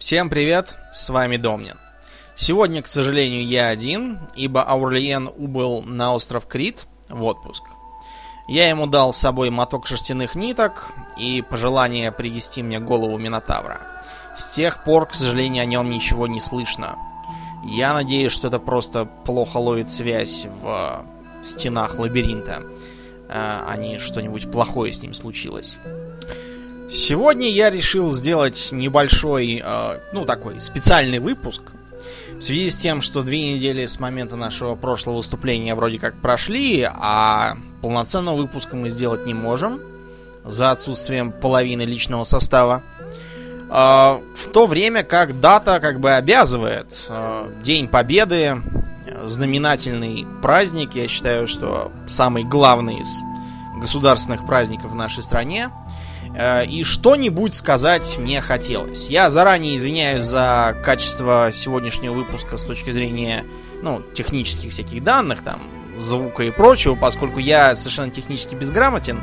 Всем привет, с вами Домнин. Сегодня, к сожалению, я один, ибо Аурлиен убыл на остров Крит в отпуск. Я ему дал с собой моток шерстяных ниток и пожелание привести мне голову Минотавра. С тех пор, к сожалению, о нем ничего не слышно. Я надеюсь, что это просто плохо ловит связь в стенах лабиринта, а не что-нибудь плохое с ним случилось. Сегодня я решил сделать небольшой, э, ну такой специальный выпуск. В связи с тем, что две недели с момента нашего прошлого выступления вроде как прошли, а полноценного выпуска мы сделать не можем за отсутствием половины личного состава. Э, в то время как дата как бы обязывает. Э, День Победы, знаменательный праздник, я считаю, что самый главный из государственных праздников в нашей стране. Э, и что-нибудь сказать мне хотелось. Я заранее извиняюсь за качество сегодняшнего выпуска с точки зрения ну, технических всяких данных, там, звука и прочего, поскольку я совершенно технически безграмотен.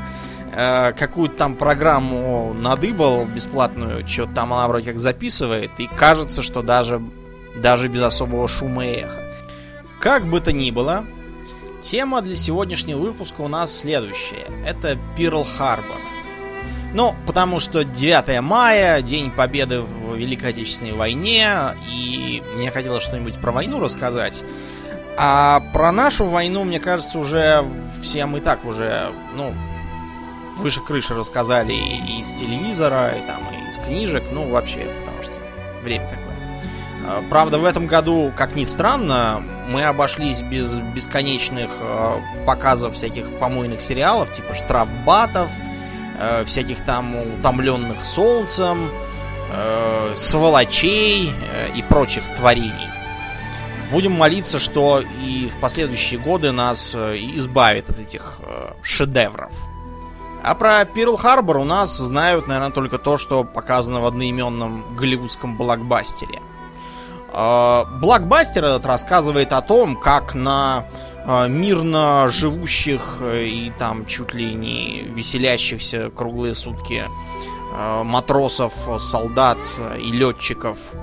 Э, какую-то там программу надыбал бесплатную, что-то там она вроде как записывает, и кажется, что даже, даже без особого шума и эха. Как бы то ни было, тема для сегодняшнего выпуска у нас следующая. Это Перл Харбор. Ну, потому что 9 мая, День Победы в Великой Отечественной войне, и мне хотелось что-нибудь про войну рассказать. А про нашу войну, мне кажется, уже всем и так уже, ну, выше крыши рассказали и из телевизора, и там, и из книжек, ну, вообще, потому что время такое. А, правда, в этом году, как ни странно, мы обошлись без бесконечных а, показов всяких помойных сериалов, типа штрафбатов, всяких там утомленных солнцем, э, сволочей э, и прочих творений. Будем молиться, что и в последующие годы нас э, избавит от этих э, шедевров. А про Перл-Харбор у нас знают, наверное, только то, что показано в одноименном голливудском блокбастере. Э, блокбастер этот рассказывает о том, как на мирно живущих э, и там чуть ли не веселящихся круглые сутки а, матросов, солдат и летчиков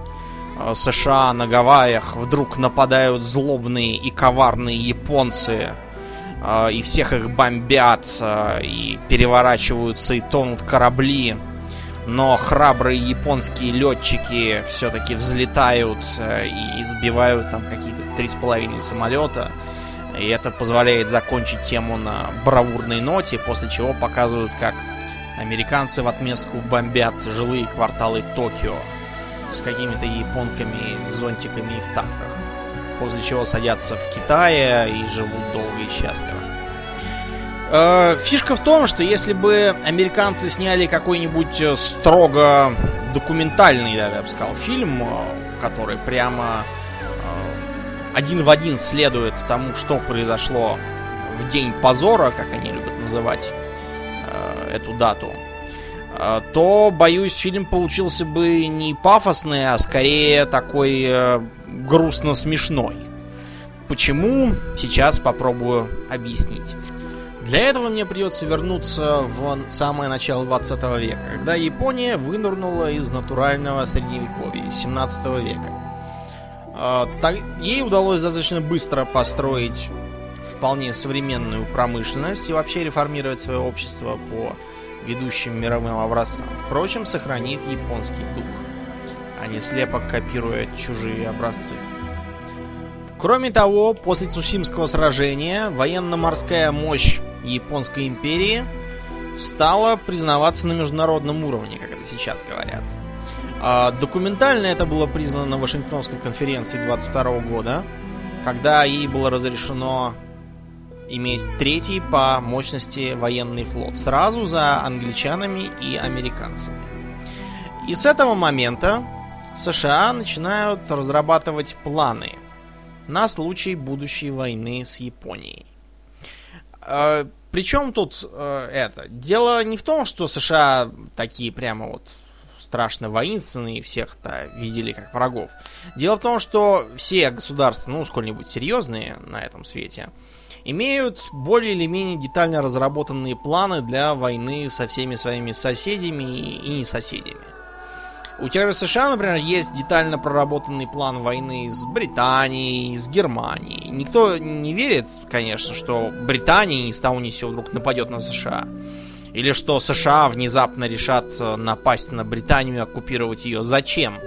а, США на Гавайях вдруг нападают злобные и коварные японцы и всех их бомбят и переворачиваются и тонут корабли. Но храбрые японские летчики все-таки взлетают э, и сбивают там какие-то три с половиной самолета. И это позволяет закончить тему на бравурной ноте, после чего показывают, как американцы в отместку бомбят жилые кварталы Токио с какими-то японками, зонтиками и в тапках. После чего садятся в Китае и живут долго и счастливо. Э, фишка в том, что если бы американцы сняли какой-нибудь э, строго документальный, даже я бы сказал, фильм, э, который прямо один в один следует тому, что произошло в день позора, как они любят называть э, эту дату, э, то, боюсь, фильм получился бы не пафосный, а скорее такой э, грустно смешной. Почему? Сейчас попробую объяснить. Для этого мне придется вернуться в самое начало 20 века, когда Япония вынырнула из натурального средневековья 17 века. А, ей удалось достаточно быстро построить вполне современную промышленность и вообще реформировать свое общество по ведущим мировым образцам, впрочем, сохранив японский дух, а не слепо копируя чужие образцы. Кроме того, после Цусимского сражения военно-морская мощь Японской империи стала признаваться на международном уровне, как это сейчас говорят. А, документально это было признано на Вашингтонской конференции 22 года, когда ей было разрешено иметь третий по мощности военный флот, сразу за англичанами и американцами. И с этого момента США начинают разрабатывать планы на случай будущей войны с Японией. А, Причем тут э, это? Дело не в том, что США такие прямо вот страшно воинственные, всех-то видели как врагов. Дело в том, что все государства, ну, сколь-нибудь серьезные на этом свете, имеют более или менее детально разработанные планы для войны со всеми своими соседями и не соседями. У тех же США, например, есть детально проработанный план войны с Британией, с Германией. Никто не верит, конечно, что Британия ни с того ни сего вдруг нападет на США. Или что США внезапно решат э, напасть на Британию оккупировать ее. Зачем?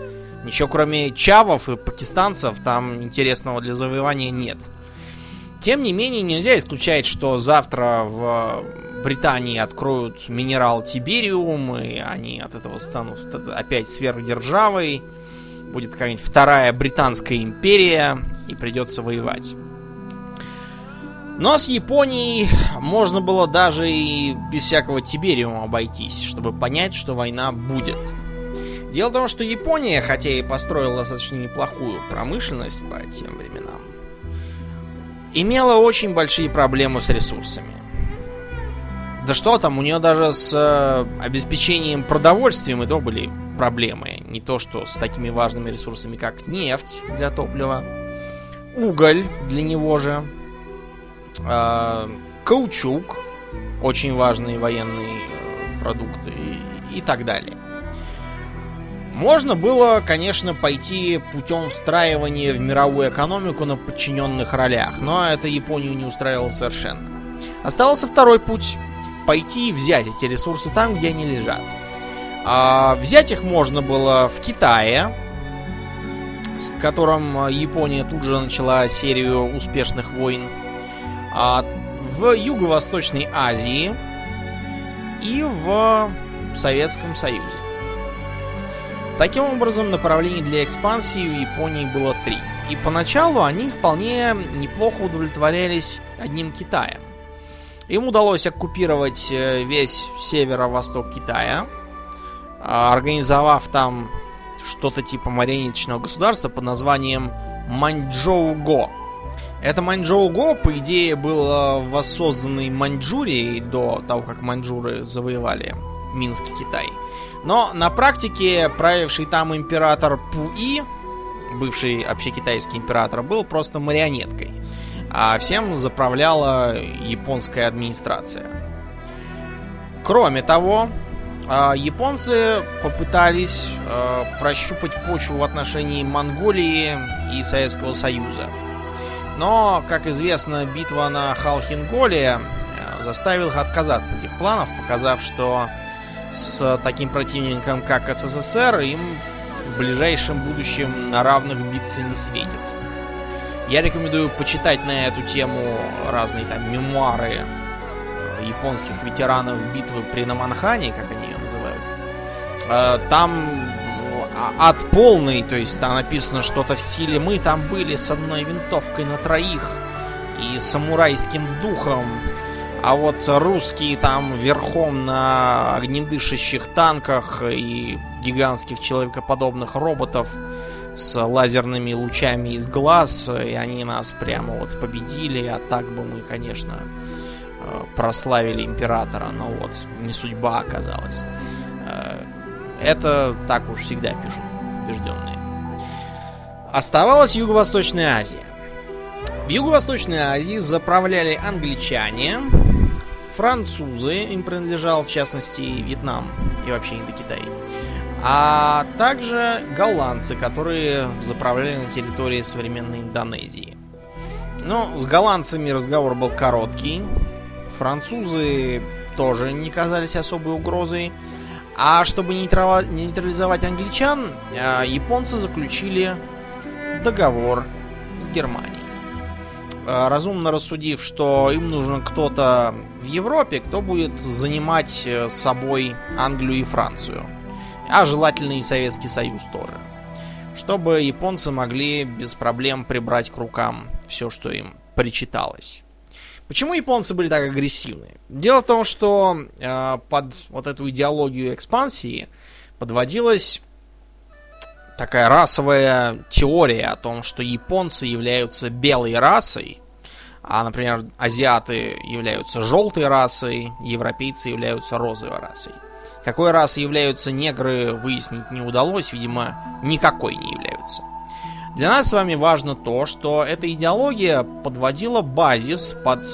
Ничего кроме чавов и пакистанцев там интересного для завоевания нет. Тем не менее, нельзя исключать, что завтра в Британии откроют минерал Тибериум, и они от этого станут опять сверхдержавой. Будет какая-нибудь вторая британская империя, и придется воевать. Но с Японией можно было даже и без всякого Тибериума обойтись, чтобы понять, что война будет. Дело в том, что Япония, хотя и построила достаточно неплохую промышленность по тем временам, имела очень большие проблемы с ресурсами. Да что там, у нее даже с э, обеспечением продовольствием и то были проблемы. Не то, что с такими важными ресурсами, как нефть для топлива, уголь для него же, каучук, очень важные военные э, продукты и, так далее. Можно было, конечно, пойти путем встраивания в мировую экономику на подчиненных ролях, но это Японию не устраивало совершенно. Остался второй путь – пойти и взять эти ресурсы там, где они лежат. А взять их можно было в Китае, с которым Япония тут же начала серию успешных войн, а в Юго-Восточной Азии и в Советском Союзе. Таким образом, направлений для экспансии у Японии было три. И поначалу они вполне неплохо удовлетворялись одним Китаем. Им удалось оккупировать э, весь северо-восток Китая, а, организовав там что-то типа марионеточного государства под названием Маньчжоу-Го. Это Маньчжоу-Го, по идее, был воссозданный Маньчжурией до того, как маньчжуры завоевали Минский Китай. Но на практике правивший там император Пуи, бывший вообще китайский император, был просто марионеткой. А всем заправляла японская администрация. Кроме того, а, японцы попытались а, прощупать почву в отношении Монголии и Советского Союза. Но, как известно, битва на Халхинголе э, заставила их отказаться от этих планов, показав, что с таким противником, как СССР, им в ближайшем будущем на равных биться не светит. Я рекомендую почитать на эту тему разные там мемуары э, японских ветеранов битвы при Наманхане, как они ее называют. Э, там от полной, то есть там написано что-то в стиле «Мы там были с одной винтовкой на троих и самурайским духом, а вот русские там верхом на огнедышащих танках и гигантских человекоподобных роботов с лазерными лучами из глаз, и они нас прямо вот победили, а так бы мы, конечно, э, прославили императора, но вот не судьба оказалась. Это так уж всегда пишут убежденные. Оставалась Юго-Восточная Азия. В Юго-Восточной Азии заправляли англичане, французы, им принадлежал в частности Вьетнам и вообще Индокитай, а также голландцы, которые заправляли на территории современной Индонезии. Ну, с голландцами разговор был короткий, французы тоже не казались особой угрозой, а чтобы нейтрализовать англичан, а, японцы заключили договор с Германией. Э, разумно рассудив, что им нужен кто-то в Европе, кто будет занимать э, собой Англию и Францию. А желательно и Советский Союз тоже. Чтобы японцы могли без проблем прибрать к рукам все, что им причиталось. Почему японцы были так агрессивны? Дело в том, что э, под вот эту идеологию экспансии подводилась такая расовая теория о том, что японцы являются белой расой, а, например, азиаты являются желтой расой, европейцы являются розовой расой. Какой расой являются негры, выяснить не удалось, видимо, никакой не являются. Для нас с вами важно то, что эта идеология подводила базис под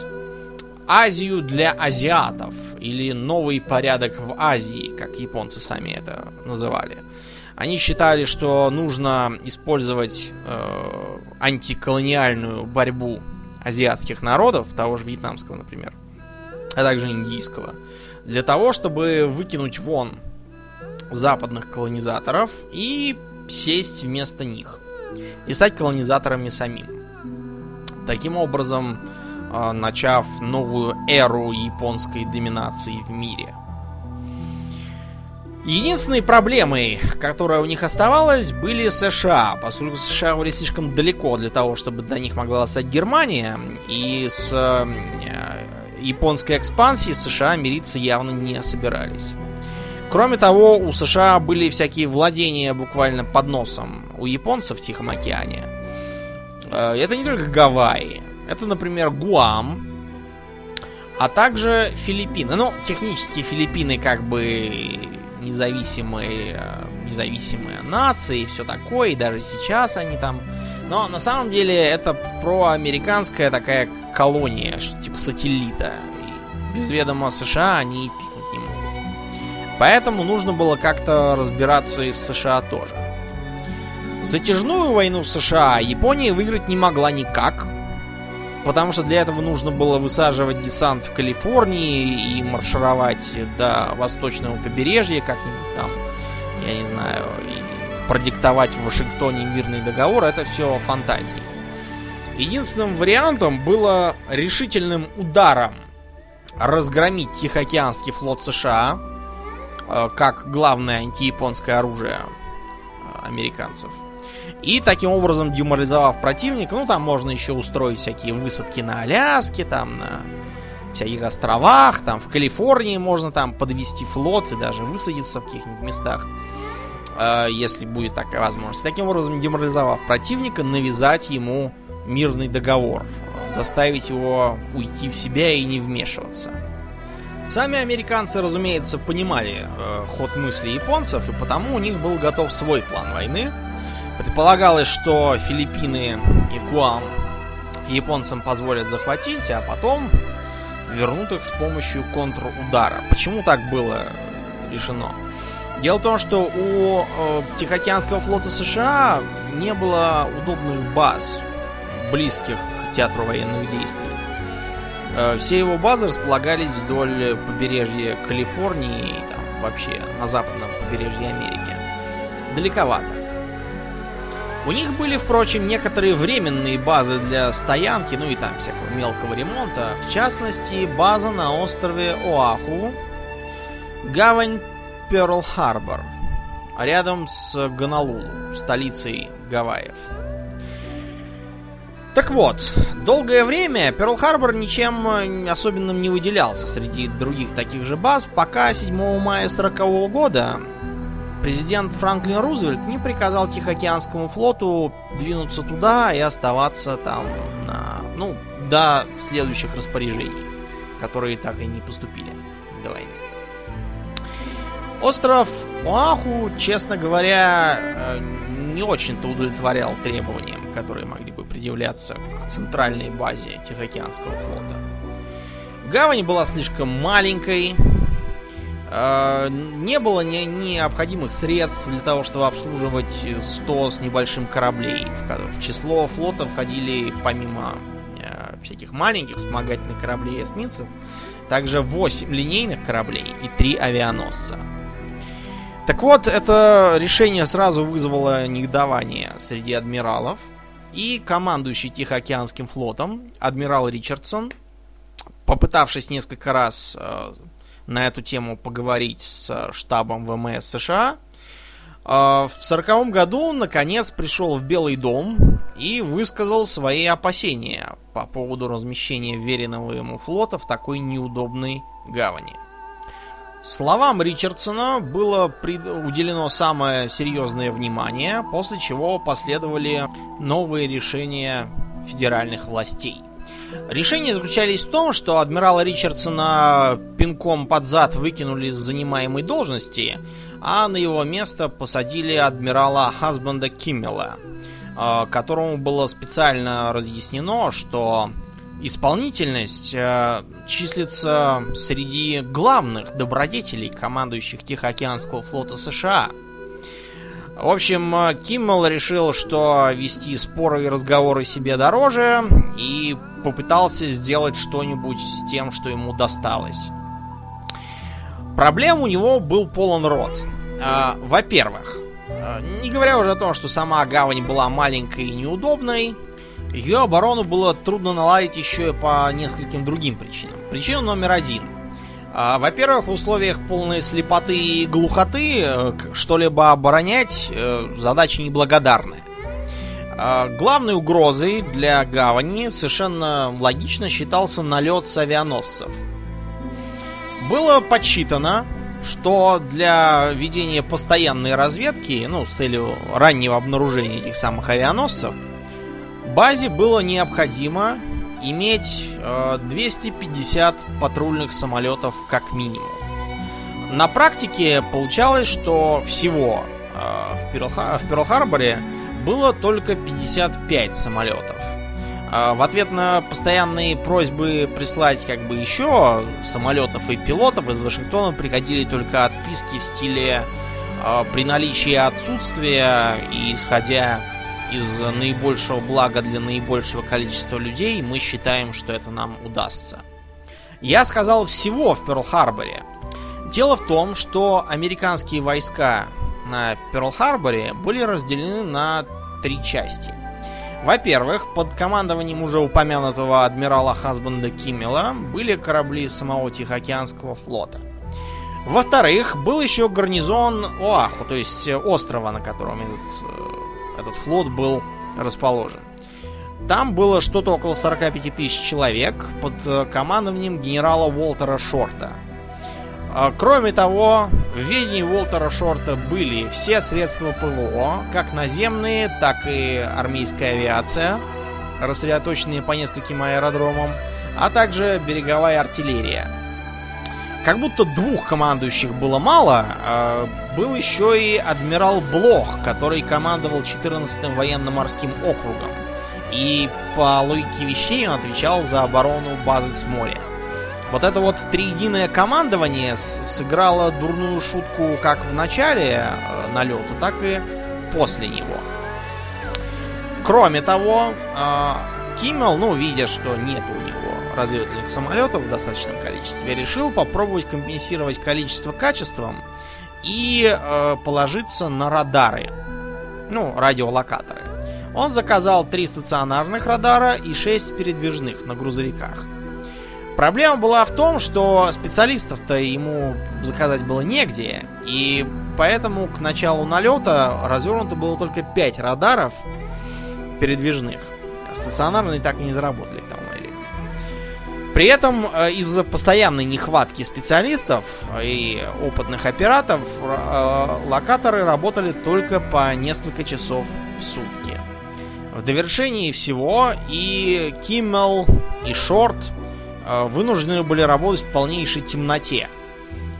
Азию для азиатов, или новый порядок в Азии, как японцы сами это называли. Они считали, что нужно использовать э, антиколониальную борьбу азиатских народов, того же вьетнамского, например, а также индийского, для того, чтобы выкинуть вон западных колонизаторов и сесть вместо них. И стать колонизаторами самим. Таким образом, э, начав новую эру японской доминации в мире. Единственной проблемой, которая у них оставалась, были США, поскольку США были слишком далеко для того, чтобы до них могла стать Германия, и с э, японской экспансией США мириться явно не собирались. Кроме того, у США были всякие владения буквально под носом у японцев в Тихом океане. Э, это не только Гавайи. Это, например, Гуам, а также Филиппины. Ну, технически Филиппины как бы независимые, э, независимые нации и все такое, и даже сейчас они там. Но на самом деле это проамериканская такая колония, что типа сателлита. И без ведома США они пикнуть не могут. Поэтому нужно было как-то разбираться и с США тоже. Затяжную войну США Япония выиграть не могла никак, Потому что для этого нужно было высаживать десант в Калифорнии и маршировать до восточного побережья как-нибудь там, я не знаю, и продиктовать в Вашингтоне мирный договор. Это все фантазии. Единственным вариантом было решительным ударом разгромить Тихоокеанский флот США э, как главное антияпонское оружие э, американцев – и таким образом, деморализовав противника, ну там можно еще устроить всякие высадки на Аляске, там на всяких островах, там в Калифорнии можно там подвести флот и даже высадиться в каких-нибудь местах, э, если будет такая возможность. Таким образом, деморализовав противника, навязать ему мирный договор, заставить его уйти в себя и не вмешиваться. Сами американцы, разумеется, понимали э, ход мысли японцев, и потому у них был готов свой план войны – Предполагалось, что Филиппины и Гуам японцам позволят захватить, а потом вернут их с помощью контрудара. Почему так было решено? Дело в том, что у э, Тихоокеанского флота США не было удобных баз, близких к театру военных действий. Э, все его базы располагались вдоль побережья Калифорнии и там вообще на западном побережье Америки. Далековато. У них были, впрочем, некоторые временные базы для стоянки, ну и там всякого мелкого ремонта. В частности, база на острове Оаху, гавань Перл-Харбор, рядом с Гонолулу, столицей Гавайев. Так вот, долгое время Перл-Харбор ничем особенным не выделялся среди других таких же баз, пока 7 мая 40 года президент Франклин Рузвельт не приказал Тихоокеанскому флоту двинуться туда и оставаться там на, ну, до следующих распоряжений, которые так и не поступили до войны. Остров Оаху, честно говоря, э, не очень-то удовлетворял требованиям, которые могли бы предъявляться к центральной базе Тихоокеанского флота. Гавань была слишком маленькой, не было ни необходимых средств для того, чтобы обслуживать 100 с небольшим кораблей. В, число флота входили, помимо э, всяких маленьких вспомогательных кораблей и эсминцев, также 8 линейных кораблей и 3 авианосца. Так вот, это решение сразу вызвало негодование среди адмиралов. И командующий Тихоокеанским флотом, адмирал Ричардсон, попытавшись несколько раз э, на эту тему поговорить с штабом ВМС США. А, в сороковом году, наконец, пришел в Белый дом и высказал свои опасения по поводу размещения веренного ему флота в такой неудобной гавани. Словам Ричардсона было уделено самое серьезное внимание, после чего последовали новые решения федеральных властей – Решения заключались в том, что адмирала Ричардсона пинком под зад выкинули с занимаемой должности, а на его место посадили адмирала Хасбанда Киммела, а, которому было специально разъяснено, что исполнительность э, числится среди главных добродетелей командующих Тихоокеанского флота США. В общем, Киммел решил, что вести споры и разговоры себе дороже, и попытался сделать что-нибудь с тем, что ему досталось. Проблем у него был полон рот. А, во-первых, а, не говоря уже о том, что сама гавань была маленькой и неудобной, ее оборону было трудно наладить еще и по нескольким другим причинам. Причина номер один. А, во-первых, в условиях полной слепоты и глухоты э, что-либо оборонять э, задача неблагодарная. Главной угрозой для гавани совершенно логично считался налет с авианосцев. Было подсчитано, что для ведения постоянной разведки, ну, с целью раннего обнаружения этих самых авианосцев, базе было необходимо иметь э, 250 патрульных самолетов как минимум. На практике получалось, что всего э, в Перл-Харборе было только 55 самолетов. А, в ответ на постоянные просьбы прислать как бы еще самолетов и пилотов из Вашингтона приходили только отписки в стиле а, при наличии отсутствия и исходя из наибольшего блага для наибольшего количества людей, мы считаем, что это нам удастся. Я сказал всего в Перл-Харборе. Дело в том, что американские войска на Перл-Харборе были разделены на три части – во-первых, под командованием уже упомянутого адмирала Хасбанда Киммела были корабли самого Тихоокеанского флота. Во-вторых, был еще гарнизон Оаху, то есть острова, на котором этот, э, этот флот был расположен. Там было что-то около 45 тысяч человек под э, командованием генерала Уолтера Шорта – кроме того, в ведении Уолтера Шорта были все средства ПВО, как наземные, так и армейская авиация, рассредоточенные по нескольким аэродромам, а также береговая артиллерия. Как будто двух командующих было мало, а, был еще и адмирал Блох, который командовал 14-м военно-морским округом. И по логике вещей он отвечал за оборону базы с моря. Вот это вот триединое командование сыграло дурную шутку как в начале э, налета, так и после него. Кроме того, э, Киммел, ну, видя, что нет у него разведывательных самолетов в достаточном количестве, решил попробовать компенсировать количество качеством и э, положиться на радары. Ну, радиолокаторы. Он заказал три стационарных радара и шесть передвижных на грузовиках. Проблема была в том, что специалистов-то ему заказать было негде, и поэтому к началу налета развернуто было только 5 радаров передвижных. А стационарные так и не заработали к тому. При этом э, из-за постоянной нехватки специалистов и опытных операторов э, локаторы работали только по несколько часов в сутки. В довершении всего и Киммел, и Шорт Э, вынуждены были работать в полнейшей темноте.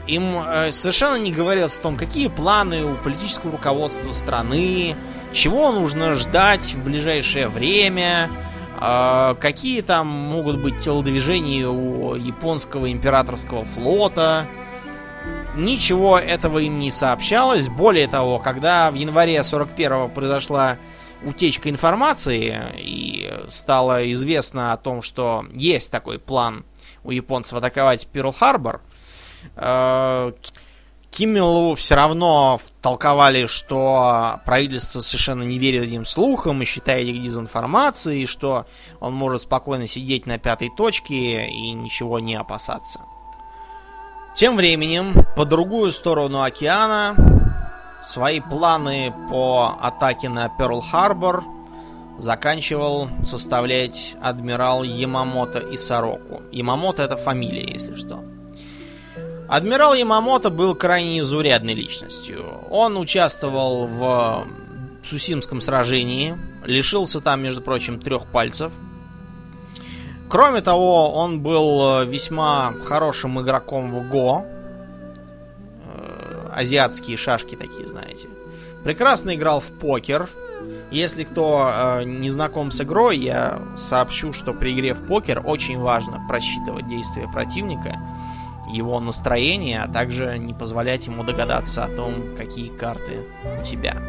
Им э, совершенно не говорилось о том, какие планы у политического руководства страны, чего нужно ждать в ближайшее время, э, какие там могут быть телодвижения у японского императорского флота. Ничего этого им не сообщалось. Более того, когда в январе 41-го произошла утечка информации и стало известно о том, что есть такой план у японцев атаковать Перл-Харбор, э, Киммелу все равно толковали, что правительство совершенно не верит этим слухам и считает их дезинформацией, что он может спокойно сидеть на пятой точке и ничего не опасаться. Тем временем, по другую сторону океана, Свои планы по атаке на Перл-Харбор заканчивал составлять адмирал Ямамото Исароку. Ямамото это фамилия, если что. Адмирал Ямамото был крайне незаурядной личностью. Он участвовал в Сусимском сражении, лишился там, между прочим, трех пальцев. Кроме того, он был весьма хорошим игроком в ГО, азиатские шашки такие, знаете. Прекрасно играл в покер. Если кто э, не знаком с игрой, я сообщу, что при игре в покер очень важно просчитывать действия противника, его настроение, а также не позволять ему догадаться о том, какие карты у тебя.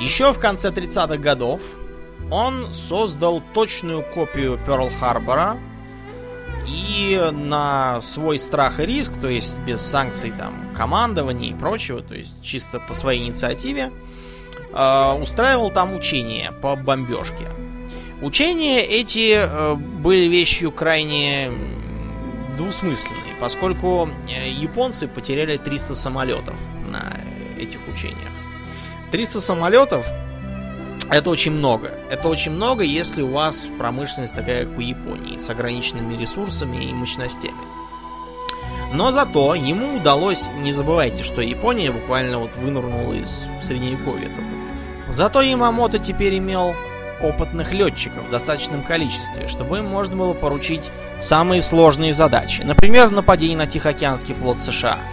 Еще в конце 30-х годов он создал точную копию Перл-Харбора и на свой страх и риск, то есть без санкций там командования и прочего, то есть чисто по своей инициативе, э, устраивал там учения по бомбежке. Учения эти э, были вещью крайне двусмысленной, поскольку э, японцы потеряли 300 самолетов на этих учениях. 300 самолетов это очень много. Это очень много, если у вас промышленность такая, как у Японии, с ограниченными ресурсами и мощностями. Но зато ему удалось, не забывайте, что Япония буквально вот вынырнула из средневековья только. Зато Ямамото теперь имел опытных летчиков в достаточном количестве, чтобы им можно было поручить самые сложные задачи. Например, нападение на Тихоокеанский флот США –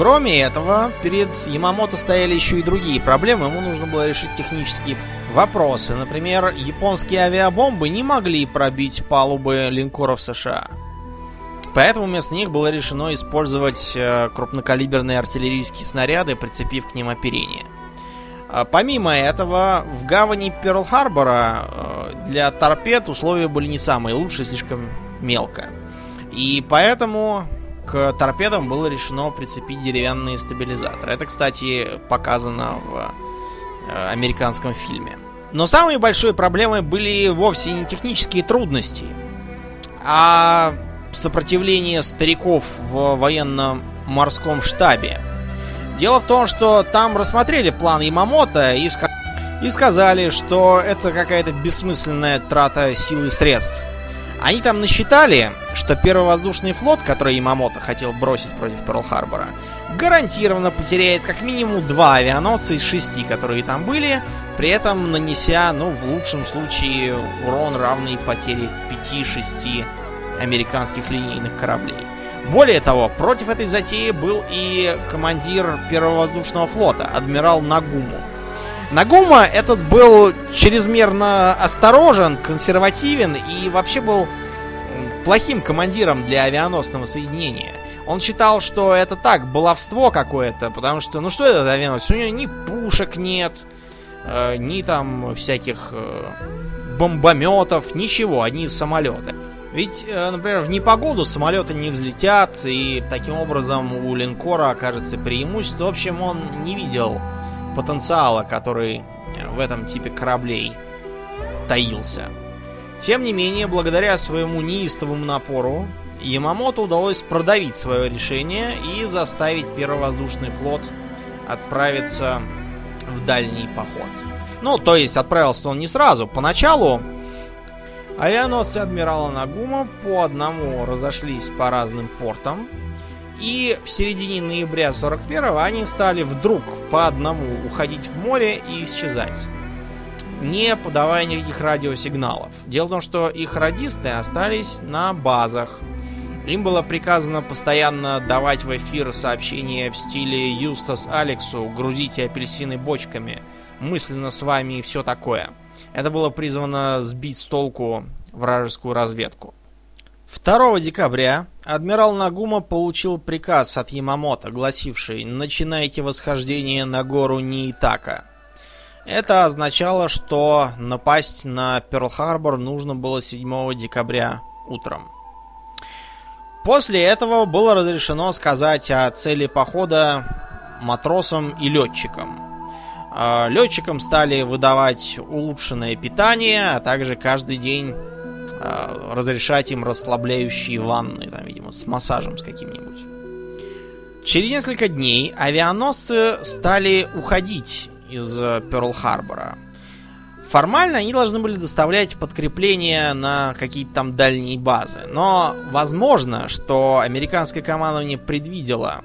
Кроме этого, перед Ямамото стояли еще и другие проблемы. Ему нужно было решить технические вопросы. Например, японские авиабомбы не могли пробить палубы линкоров США. Поэтому вместо них было решено использовать э, крупнокалиберные артиллерийские снаряды, прицепив к ним оперение. А помимо этого, в гавани Перл-Харбора э, для торпед условия были не самые лучшие, слишком мелко. И поэтому к торпедам было решено прицепить деревянные стабилизаторы. Это, кстати, показано в американском фильме. Но самой большой проблемой были вовсе не технические трудности, а сопротивление стариков в военно-морском штабе. Дело в том, что там рассмотрели план Ямамото и, ска- и сказали, что это какая-то бессмысленная трата сил и средств. Они там насчитали, что первый воздушный флот, который Ямамото хотел бросить против Перл-Харбора, гарантированно потеряет как минимум два авианосца из шести, которые там были, при этом нанеся, ну, в лучшем случае, урон равный потере 5-6 американских линейных кораблей. Более того, против этой затеи был и командир первого воздушного флота, адмирал Нагуму. Нагума этот был чрезмерно осторожен, консервативен и вообще был плохим командиром для авианосного соединения. Он считал, что это так, баловство какое-то, потому что, ну что это авианосец? У него ни пушек нет, э, ни там всяких э, бомбометов, ничего, одни самолеты. Ведь, э, например, в непогоду самолеты не взлетят, и таким образом у линкора окажется преимущество. В общем, он не видел потенциала, который в этом типе кораблей таился. Тем не менее, благодаря своему неистовому напору, Ямамото удалось продавить свое решение и заставить Первый воздушный флот отправиться в дальний поход. Ну, то есть отправился он не сразу. Поначалу авианосцы адмирала Нагума по одному разошлись по разным портам, и в середине ноября 41-го они стали вдруг по одному уходить в море и исчезать, не подавая никаких радиосигналов. Дело в том, что их радисты остались на базах. Им было приказано постоянно давать в эфир сообщения в стиле «Юстас Алексу, грузите апельсины бочками, мысленно с вами и все такое». Это было призвано сбить с толку вражескую разведку. 2 декабря адмирал Нагума получил приказ от Ямамото, гласивший «Начинайте восхождение на гору Ниитака». Это означало, что напасть на Перл-Харбор нужно было 7 декабря утром. После этого было разрешено сказать о цели похода матросам и летчикам. А, летчикам стали выдавать улучшенное питание, а также каждый день Э, разрешать им расслабляющие ванны, там, видимо, с массажем с каким-нибудь. Через несколько дней авианосцы стали уходить из Перл-Харбора. Формально они должны были доставлять подкрепления на какие-то там дальние базы. Но возможно, что американское командование предвидело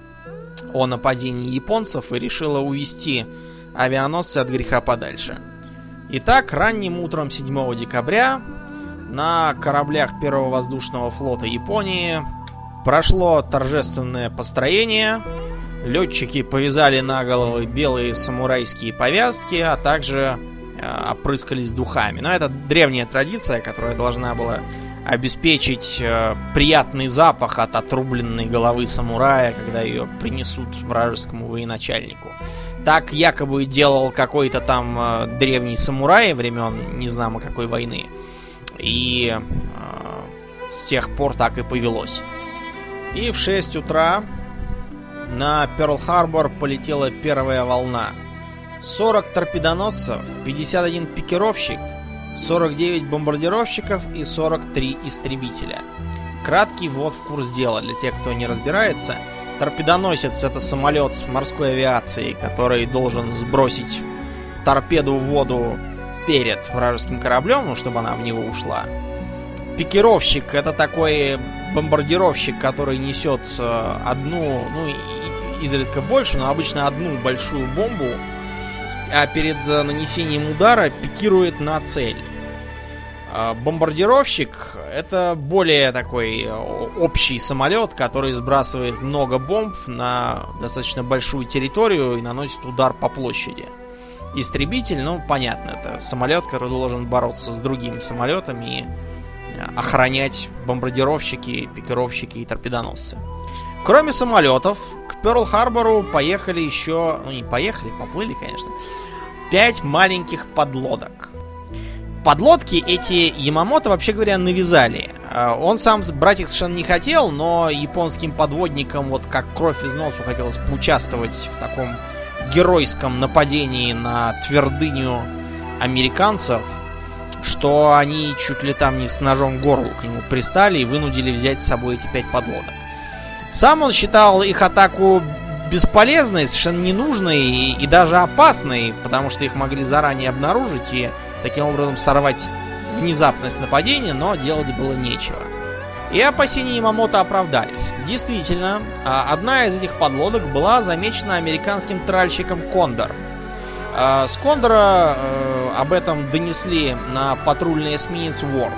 о нападении японцев и решило увести авианосцы от греха подальше. Итак, ранним утром 7 декабря на кораблях Первого воздушного флота Японии прошло торжественное построение. Летчики повязали на головы белые самурайские повязки, а также опрыскались духами. Но это древняя традиция, которая должна была обеспечить э, приятный запах от отрубленной головы самурая, когда ее принесут вражескому военачальнику. Так якобы делал какой-то там э, древний самурай времен не знамо какой войны. И э, с тех пор так и повелось. И в 6 утра на Перл-Харбор полетела первая волна. 40 торпедоносцев, 51 пикировщик, 49 бомбардировщиков и 43 истребителя. Краткий ввод в курс дела для тех, кто не разбирается. Торпедоносец это самолет морской авиации, который должен сбросить торпеду в воду перед вражеским кораблем, ну, чтобы она в него ушла. Пикировщик это такой бомбардировщик, который несет э, одну, ну, изредка больше, но обычно одну большую бомбу, а перед э, нанесением удара пикирует на цель. А, бомбардировщик это более такой э, общий самолет, который сбрасывает много бомб на достаточно большую территорию и наносит удар по площади. Истребитель, ну понятно, это самолет, который должен бороться с другими самолетами и охранять бомбардировщики, пикировщики и торпедоносцы. Кроме самолетов, к Перл-Харбору поехали еще... Ну, не поехали, поплыли, конечно. Пять маленьких подлодок. Подлодки эти Ямамото, вообще говоря, навязали. А, он сам брать их совершенно не хотел, но японским подводникам вот как кровь из носу хотелось поучаствовать в таком геройском нападении на твердыню американцев – что они чуть ли там не с ножом горлу к нему пристали и вынудили взять с собой эти пять подлодок. Сам он считал их атаку бесполезной, совершенно ненужной и, и даже опасной, потому что их могли заранее обнаружить и таким образом сорвать внезапность нападения, но делать было нечего. И опасения Ямамото оправдались. Действительно, а, одна из этих подлодок была замечена американским тральщиком «Кондор», а, с Кондора э, об этом донесли на патрульный эсминец Уорд.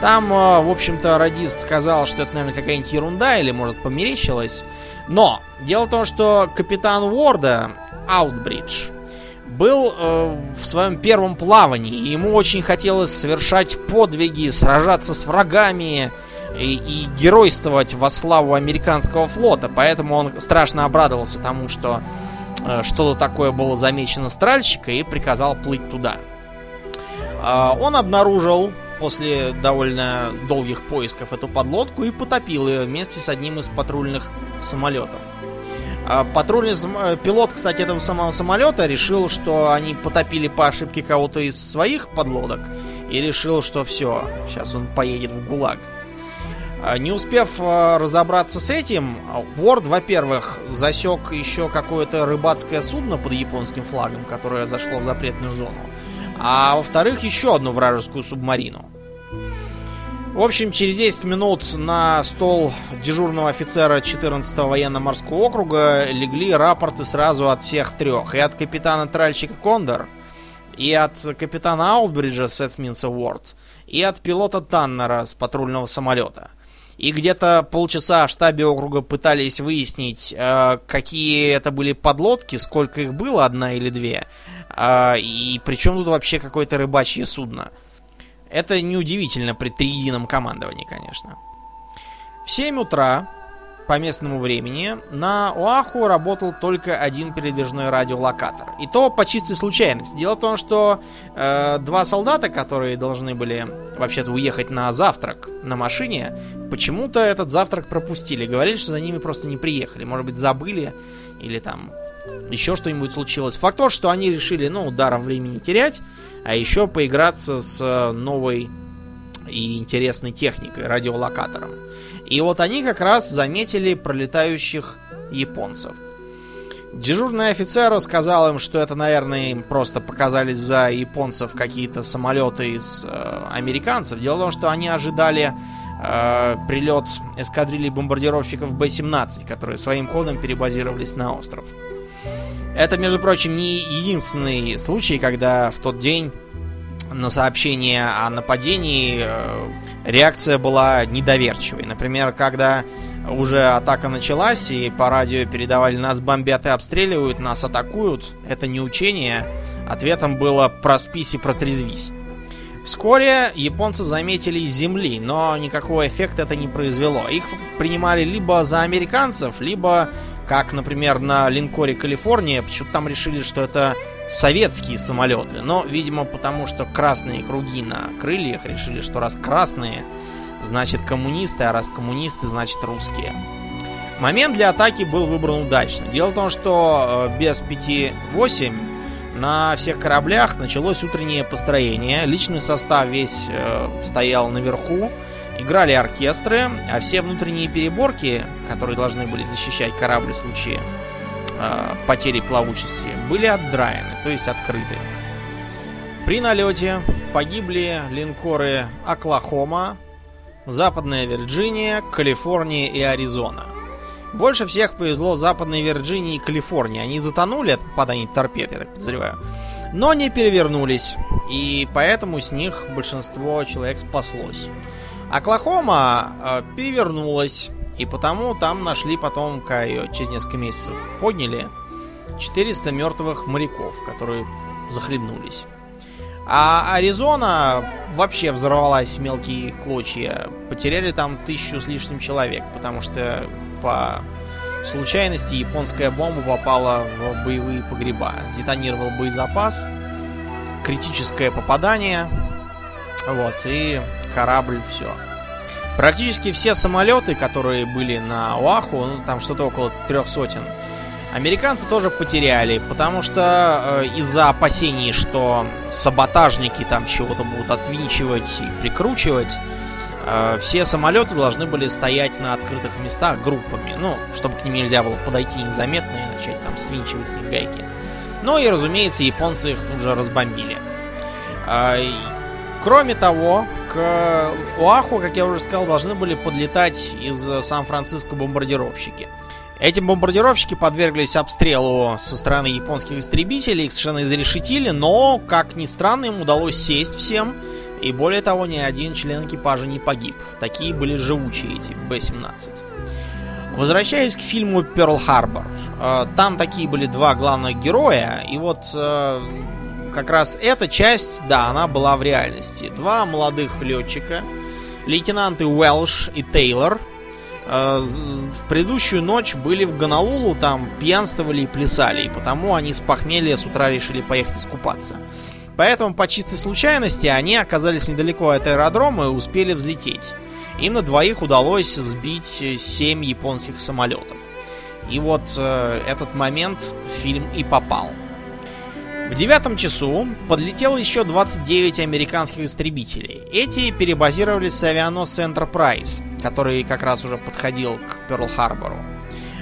Там, э, в общем-то, радист сказал, что это, наверное, какая-нибудь ерунда или, может, померещилось. Но дело в том, что капитан Уорда, Аутбридж, был э, в своем первом плавании. И ему очень хотелось совершать подвиги, сражаться с врагами и, и геройствовать во славу американского флота. Поэтому он страшно обрадовался тому, что Э, что-то такое было замечено стральщика и приказал плыть туда. А, он обнаружил после довольно долгих поисков эту подлодку и потопил ее вместе с одним из патрульных самолетов. А, патрульный э, пилот, кстати, этого самого самолета решил, что они потопили по ошибке кого-то из своих подлодок и решил, что все, сейчас он поедет в ГУЛАГ. А, не успев а, разобраться с этим, Уорд, во-первых, засек еще какое-то рыбацкое судно под японским флагом, которое зашло в запретную зону. А во-вторых, еще одну вражескую субмарину. В общем, через 10 минут на стол дежурного офицера 14-го военно-морского округа легли рапорты сразу от всех трех. И от капитана тральщика Кондор, и от капитана Аутбриджа Сетминса Уорд, и от пилота Таннера с патрульного самолета. И где-то полчаса в штабе округа пытались выяснить, э, какие это были подлодки, сколько их было, одна или две. Э, и причем тут вообще какое-то рыбачье судно. Это неудивительно при триедином командовании, конечно. В 7 утра по местному времени на Оаху работал только один передвижной радиолокатор. И то по чистой случайности. Дело в том, что э, два солдата, которые должны были вообще-то уехать на завтрак на машине, почему-то этот завтрак пропустили. Говорили, что за ними просто не приехали. Может быть, забыли или там еще что-нибудь случилось. Факт то, что они решили, ну, даром времени терять, а еще поиграться с новой и интересной техникой, радиолокатором. И вот они как раз заметили пролетающих японцев. Дежурный офицер сказал им, что это, наверное, им просто показались за японцев какие-то самолеты из э, американцев. Дело в том, что они ожидали э, прилет эскадрильи бомбардировщиков Б-17, которые своим ходом перебазировались на остров. Это, между прочим, не единственный случай, когда в тот день на сообщение о нападении э, реакция была недоверчивой. Например, когда уже атака началась и по радио передавали нас бомбят и обстреливают, нас атакуют, это не учение, ответом было проспись и протрезвись. Вскоре японцев заметили из земли, но никакого эффекта это не произвело. Их принимали либо за американцев, либо Как, например, на линкоре Калифорния, почему-то там решили, что это советские самолеты. Но, видимо, потому что красные круги на крыльях решили, что раз красные, значит коммунисты, а раз коммунисты, значит русские. Момент для атаки был выбран удачно. Дело в том, что э, без 5-8 на всех кораблях началось утреннее построение. Личный состав весь э, стоял наверху. Играли оркестры, а все внутренние переборки, которые должны были защищать корабль в случае э, потери плавучести, были отдраены, то есть открыты. При налете погибли линкоры Оклахома, Западная Вирджиния, Калифорния и Аризона. Больше всех повезло Западной Вирджинии и Калифорнии. Они затонули от попадания торпед, я так подозреваю. Но не перевернулись. И поэтому с них большинство человек спаслось. Оклахома э, перевернулась. И потому там нашли потом, когда ее через несколько месяцев подняли, 400 мертвых моряков, которые захлебнулись. А Аризона вообще взорвалась в мелкие клочья. Потеряли там тысячу с лишним человек, потому что по случайности японская бомба попала в боевые погреба. Детонировал боезапас, критическое попадание, вот, и корабль все. Практически все самолеты, которые были на Оаху, ну там что-то около трех сотен, американцы тоже потеряли, потому что э, из-за опасений, что саботажники там чего-то будут отвинчивать и прикручивать, э, все самолеты должны были стоять на открытых местах группами, ну, чтобы к ним нельзя было подойти незаметно и начать там свинчивать с них гайки. Ну и, разумеется, японцы их тут же разбомбили. Кроме того, к Оаху, как я уже сказал, должны были подлетать из Сан-Франциско бомбардировщики. Эти бомбардировщики подверглись обстрелу со стороны японских истребителей, их совершенно изрешетили, но, как ни странно, им удалось сесть всем, и более того, ни один член экипажа не погиб. Такие были живучие эти Б-17. Возвращаясь к фильму «Перл Харбор», э, там такие были два главных героя, и вот э, как раз эта часть, да, она была в реальности. Два молодых летчика, лейтенанты Уэлш и Тейлор – Э, в предыдущую ночь были в Ганаулу, там пьянствовали и плясали, и потому они с похмелья с утра решили поехать искупаться. Поэтому по чистой случайности они оказались недалеко от аэродрома и успели взлететь. Им на двоих удалось сбить 7 японских самолетов. И вот э, этот момент фильм и попал. В девятом часу подлетело еще 29 американских истребителей. Эти перебазировались с авианосца Enterprise, который как раз уже подходил к Перл-Харбору.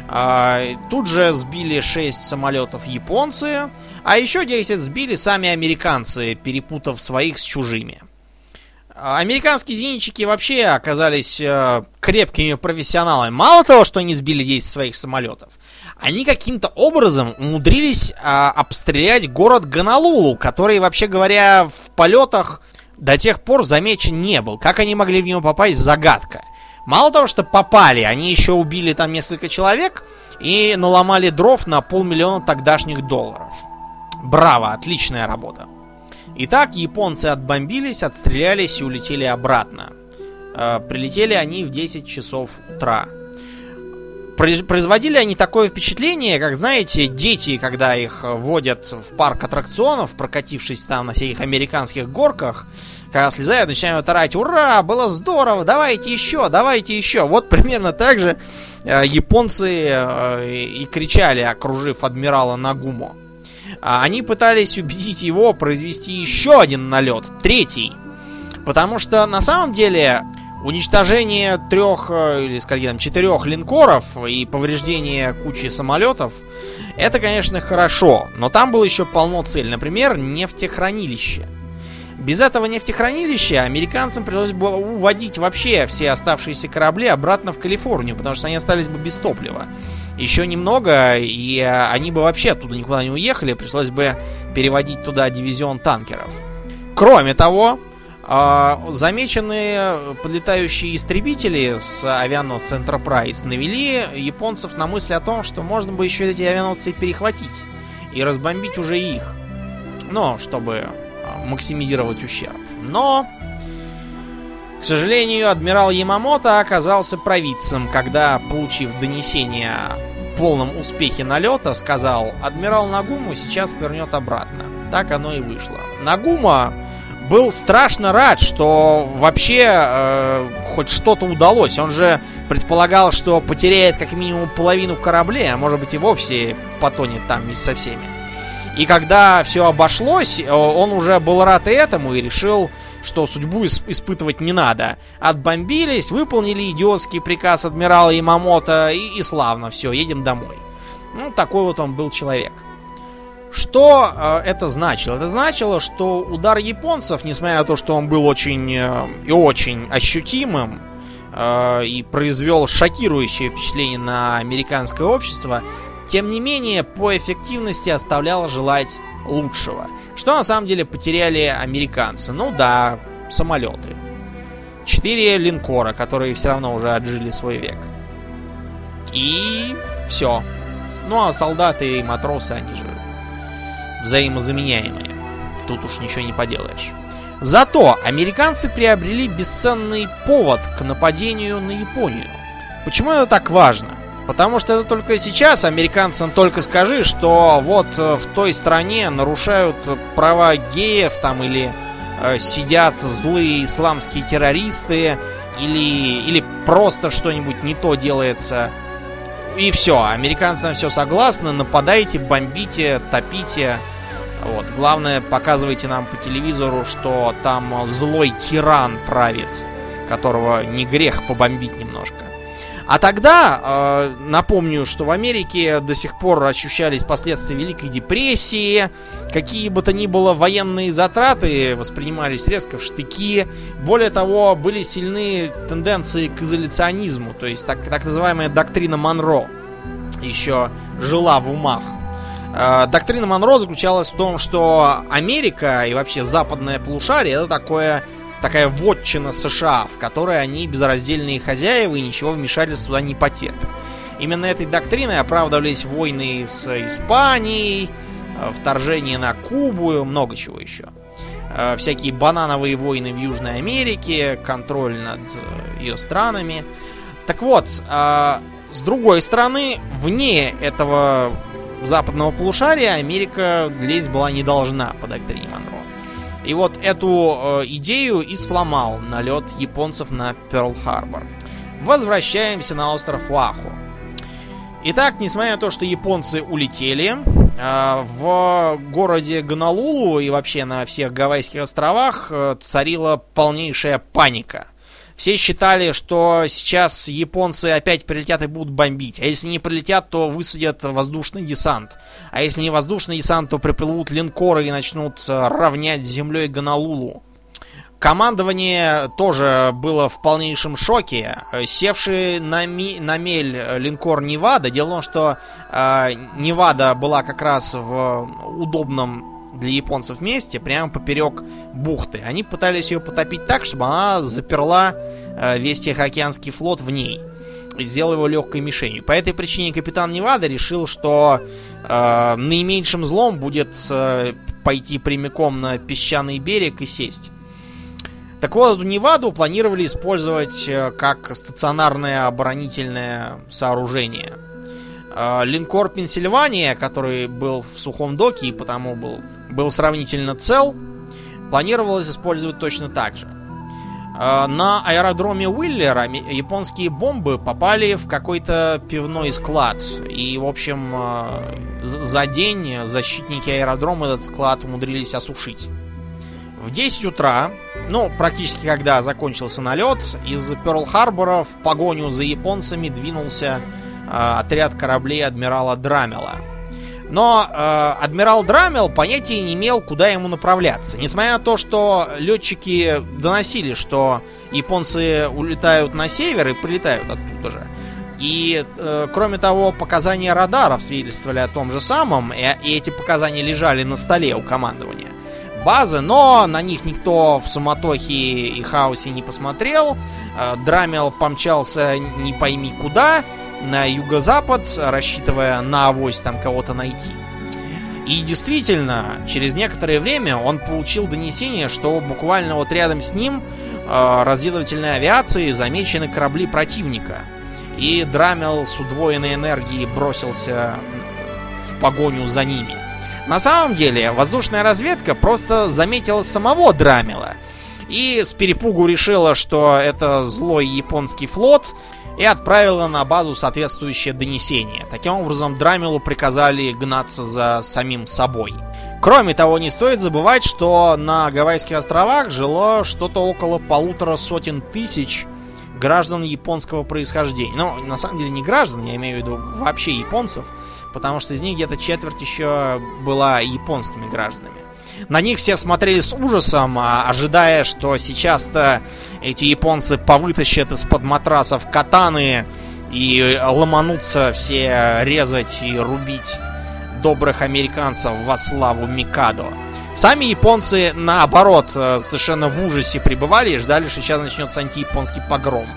А, тут же сбили 6 самолетов японцы, а еще 10 сбили сами американцы, перепутав своих с чужими. Американские зенитчики вообще оказались э, крепкими профессионалами. Мало того, что они сбили 10 своих самолетов, они каким-то образом умудрились а, обстрелять город Ганалулу, который, вообще говоря, в полетах до тех пор замечен не был. Как они могли в него попасть, загадка. Мало того, что попали, они еще убили там несколько человек и наломали дров на полмиллиона тогдашних долларов. Браво, отличная работа. Итак, японцы отбомбились, отстрелялись и улетели обратно. Э, прилетели они в 10 часов утра. Производили они такое впечатление, как, знаете, дети, когда их водят в парк аттракционов, прокатившись там на всяких американских горках, когда слезают, начинают орать, ура, было здорово, давайте еще, давайте еще. Вот примерно так же э, японцы э, и кричали, окружив адмирала Нагумо. А они пытались убедить его произвести еще один налет, третий. Потому что на самом деле Уничтожение трех э, или скольки там четырех линкоров и повреждение кучи самолетов это, конечно, хорошо, но там было еще полно цель. Например, нефтехранилище. Без этого нефтехранилища американцам пришлось бы уводить вообще все оставшиеся корабли обратно в Калифорнию, потому что они остались бы без топлива. Еще немного, и э, они бы вообще оттуда никуда не уехали, пришлось бы переводить туда дивизион танкеров. Кроме того, а, замеченные подлетающие истребители с авианосца Enterprise навели японцев на мысль о том, что можно бы еще эти авианосцы перехватить и разбомбить уже их. Но, чтобы а, максимизировать ущерб. Но, к сожалению, адмирал Ямамото оказался провидцем, когда, получив донесение полном успехе налета сказал, адмирал Нагуму сейчас повернет обратно. Так оно и вышло. Нагума был страшно рад, что вообще э, хоть что-то удалось. Он же предполагал, что потеряет как минимум половину кораблей, а может быть и вовсе потонет там вместе со всеми. И когда все обошлось, э, он уже был рад этому и решил, что судьбу испытывать не надо. Отбомбились, выполнили идиотский приказ адмирала Ямамото и, и славно, все, едем домой. Ну, такой вот он был человек. Что э, это значило? Это значило, что удар японцев, несмотря на то, что он был очень э, и очень ощутимым э, и произвел шокирующее впечатление на американское общество, тем не менее по эффективности оставлял желать лучшего. Что на самом деле потеряли американцы? Ну да, самолеты. Четыре линкора, которые все равно уже отжили свой век. И все. Ну а солдаты и матросы, они же взаимозаменяемые. Тут уж ничего не поделаешь. Зато американцы приобрели бесценный повод к нападению на Японию. Почему это так важно? Потому что это только сейчас американцам только скажи, что вот э, в той стране нарушают права геев там или э, сидят злые исламские террористы или, или просто что-нибудь не то делается. И все, американцы на все согласны, нападайте, бомбите, топите. Вот. Главное, показывайте нам по телевизору, что там злой тиран правит, которого не грех побомбить немножко. А тогда, э, напомню, что в Америке до сих пор ощущались последствия Великой депрессии, какие бы то ни было военные затраты воспринимались резко в штыки. Более того, были сильны тенденции к изоляционизму, то есть так, так называемая доктрина Монро еще жила в умах. Э, доктрина Монро заключалась в том, что Америка и вообще западное полушарие это такое такая вотчина США, в которой они безраздельные хозяева и ничего вмешательства туда не потерпят. Именно этой доктриной оправдывались войны с Испанией, э, вторжение на Кубу, много чего еще. Э, всякие банановые войны в Южной Америке, контроль над ее странами. Так вот, с другой стороны, вне этого западного полушария Америка лезть была не должна по доктрине Монро. И вот эту э, идею и сломал налет японцев на Перл-Харбор. Возвращаемся на остров Уаху. Итак, несмотря на то, что японцы улетели, э, в городе Гонолулу и вообще на всех Гавайских островах э, царила полнейшая паника. Все считали, что сейчас японцы опять прилетят и будут бомбить. А если не прилетят, то высадят воздушный десант. А если не воздушный десант, то приплывут линкоры и начнут э, равнять землей Гонолулу. Командование тоже было в полнейшем шоке. Севший на, ми, на мель линкор Невада, дело в том, что э, Невада была как раз в удобном для японцев месте, прямо поперек бухты. Они пытались ее потопить так, чтобы она заперла э, весь Тихоокеанский флот в ней. Сделал его легкой мишенью. По этой причине капитан Невада решил, что э, наименьшим злом будет э, пойти прямиком на песчаный берег и сесть. Так вот, Неваду планировали использовать э, как стационарное оборонительное сооружение. Э, линкор Пенсильвания, который был в сухом доке и потому был был сравнительно цел, планировалось использовать точно так же. А, на аэродроме Уиллера японские бомбы попали в какой-то пивной склад. И, в общем, а, за день защитники аэродрома этот склад умудрились осушить. В 10 утра, ну, практически когда закончился налет, из Перл-Харбора в погоню за японцами двинулся э, отряд кораблей адмирала Драмела – но э, адмирал Драмел понятия не имел, куда ему направляться. Несмотря на то, что летчики доносили, что японцы улетают на север и прилетают оттуда же. И, э, кроме того, показания радаров свидетельствовали о том же самом, и, и эти показания лежали на столе у командования базы, но на них никто в суматохе и хаосе не посмотрел. Э, Драмел помчался не пойми куда, на юго-запад, рассчитывая на авось там кого-то найти. И действительно, через некоторое время он получил донесение, что буквально вот рядом с ним э, разведывательной авиацией замечены корабли противника. и Драмел с удвоенной энергией бросился в погоню за ними. На самом деле, воздушная разведка просто заметила самого Драмела и с перепугу решила, что это злой японский флот, и отправила на базу соответствующее донесение. Таким образом, Драмелу приказали гнаться за самим собой. Кроме того, не стоит забывать, что на Гавайских островах жило что-то около полутора сотен тысяч граждан японского происхождения. Ну, на самом деле не граждан, я имею в виду вообще японцев, потому что из них где-то четверть еще была японскими гражданами. На них все смотрели с ужасом, а, ожидая, что сейчас-то эти японцы повытащат из-под матрасов катаны и ломанутся все резать и рубить добрых американцев во славу Микадо. Сами японцы, наоборот, э, совершенно в ужасе пребывали и ждали, что сейчас начнется антияпонский погром.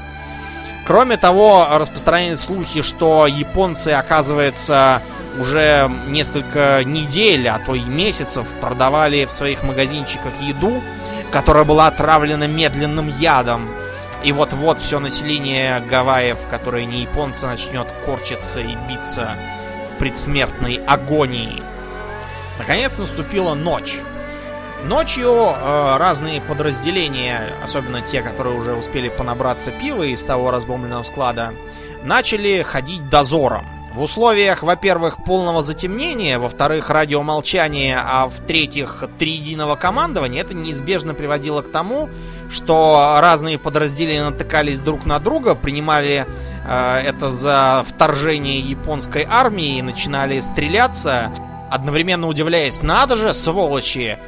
Кроме того, распространяют слухи, что японцы, оказывается, уже несколько недель, а то и месяцев продавали в своих магазинчиках еду, которая была отравлена медленным ядом. И вот-вот все население Гавайев, которое не японцы, начнет корчиться и биться в предсмертной агонии. Наконец наступила ночь. Ночью э, разные подразделения, особенно те, которые уже успели понабраться пива из того разбомбленного склада, начали ходить дозором. В условиях, во-первых, полного затемнения, во-вторых, радиомолчания, а в-третьих, триединого командования, это неизбежно приводило к тому, что разные подразделения натыкались друг на друга, принимали э, это за вторжение японской армии, начинали стреляться, одновременно удивляясь, надо же, сволочи,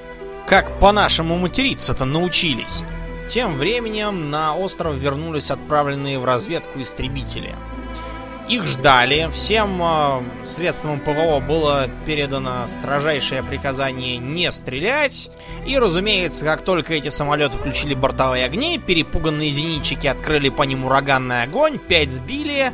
как по-нашему материться-то научились. Тем временем на остров вернулись отправленные в разведку истребители – их ждали, всем э, средствам ПВО было передано строжайшее приказание не стрелять. И, разумеется, как только эти самолеты включили бортовые огни, перепуганные зенитчики открыли по ним ураганный огонь, пять сбили, а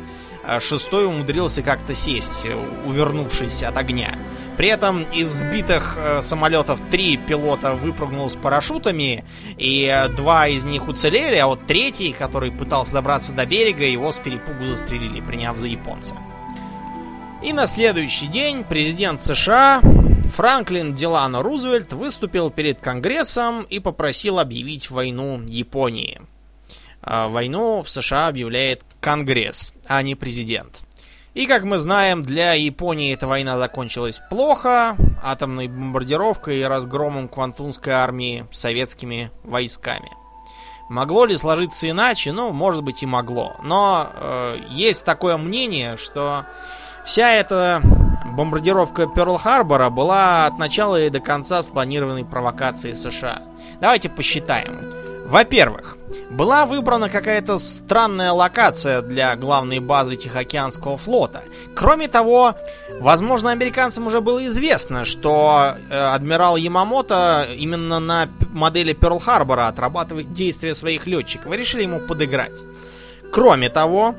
шестой умудрился как-то сесть, увернувшись от огня. При этом из сбитых э, самолетов три пилота выпрыгнул с парашютами, и э, два из них уцелели, а вот третий, который пытался добраться до берега, его с перепугу застрелили, приняв за японца. И на следующий день президент США Франклин Делано Рузвельт выступил перед Конгрессом и попросил объявить войну Японии. А войну в США объявляет Конгресс, а не президент. И, как мы знаем, для Японии эта война закончилась плохо, атомной бомбардировкой и разгромом Квантунской армии советскими войсками. Могло ли сложиться иначе? Ну, может быть и могло. Но э, есть такое мнение, что вся эта бомбардировка Перл-Харбора была от начала и до конца спланированной провокацией США. Давайте посчитаем. Во-первых, была выбрана какая-то странная локация для главной базы Тихоокеанского флота. Кроме того, возможно, американцам уже было известно, что э, адмирал Ямамото именно на модели Перл-Харбора отрабатывает действия своих летчиков. Решили ему подыграть. Кроме того,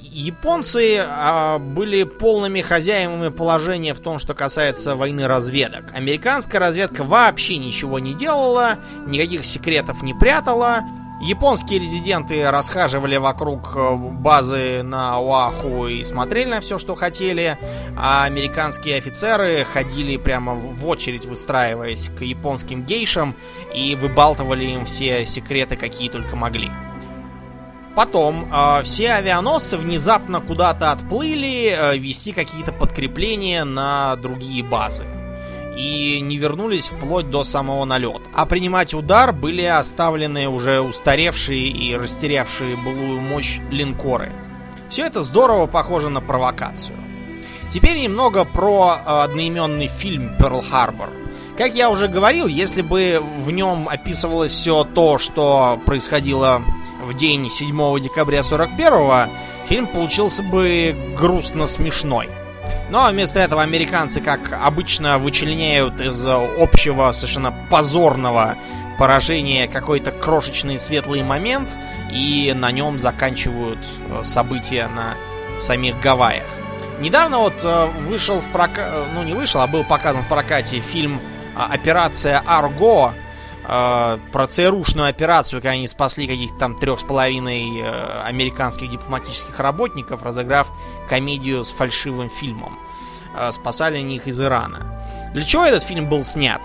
японцы а, были полными хозяевами положения в том, что касается войны разведок. Американская разведка вообще ничего не делала, никаких секретов не прятала. Японские резиденты расхаживали вокруг э, базы на Оаху и смотрели на все, что хотели, а американские офицеры ходили прямо в очередь, выстраиваясь к японским гейшам и выбалтывали им все секреты, какие только могли. Потом э, все авианосцы внезапно куда-то отплыли э, вести какие-то подкрепления на другие базы. И не вернулись вплоть до самого налета. А принимать удар были оставлены уже устаревшие и растерявшие былую мощь линкоры. Все это здорово похоже на провокацию. Теперь немного про одноименный фильм Harbor. Как я уже говорил, если бы в нем описывалось все то, что происходило в день 7 декабря 41-го, фильм получился бы грустно смешной. Но вместо этого американцы, как обычно, вычленяют из общего совершенно позорного поражения какой-то крошечный светлый момент и на нем заканчивают э, события на самих Гавайях. Недавно вот э, вышел в прокат, ну не вышел, а был показан в прокате фильм а, «Операция Арго», э, про ЦРУшную операцию, когда они спасли каких-то там трех с половиной э, американских дипломатических работников, разыграв комедию с фальшивым фильмом. Э, спасали они их из Ирана. Для чего этот фильм был снят?